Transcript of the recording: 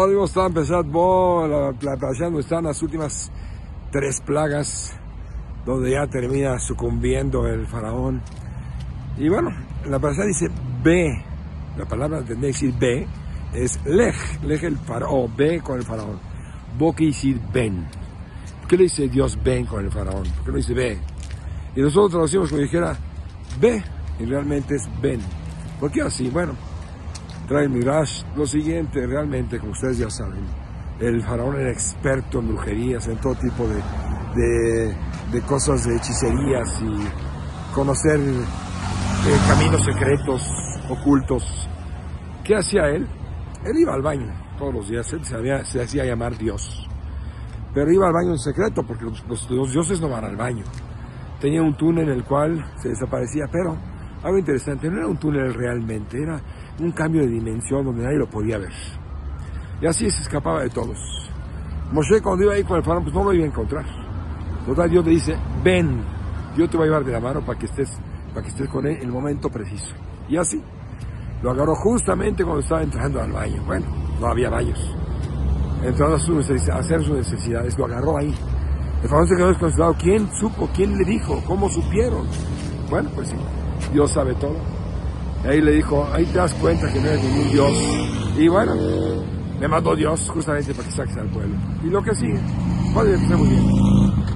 Hola amigos, está empezando la, donde están las últimas tres plagas, donde ya termina sucumbiendo el faraón. Y bueno, la parasha dice ve, la palabra que decir ve, es lej, lej el faraón, ve con el faraón. Quiere decir ven. ¿Por qué le dice Dios ven con el faraón? ¿Por qué no dice ve? Y nosotros traducimos como dijera ve, y realmente es ven. ¿Por qué así? Bueno, trae el Mirash lo siguiente, realmente, como ustedes ya saben, el faraón era experto en brujerías, en todo tipo de, de, de cosas de hechicerías y conocer eh, caminos secretos, ocultos. ¿Qué hacía él? Él iba al baño todos los días, él se, había, se hacía llamar Dios. Pero iba al baño en secreto porque los, los, los dioses no van al baño. Tenía un túnel en el cual se desaparecía, pero algo interesante, no era un túnel realmente, era un cambio de dimensión donde nadie lo podía ver. Y así se escapaba de todos. Moshe cuando iba ahí con el faraón, pues no lo iba a encontrar. Total, Dios le dice, ven, yo te voy a llevar de la mano para que estés, para que estés con él en el momento preciso. Y así, lo agarró justamente cuando estaba entrando al baño. Bueno, no había baños. Entrando a, a hacer sus necesidades, lo agarró ahí. El faraón se quedó desconcertado. ¿Quién supo? ¿Quién le dijo? ¿Cómo supieron? Bueno, pues sí, Dios sabe todo. Y ahí le dijo, ahí te das cuenta que no eres ningún Dios. Y bueno, me mandó Dios justamente para que saques al pueblo. Y lo que sigue, puede muy bien.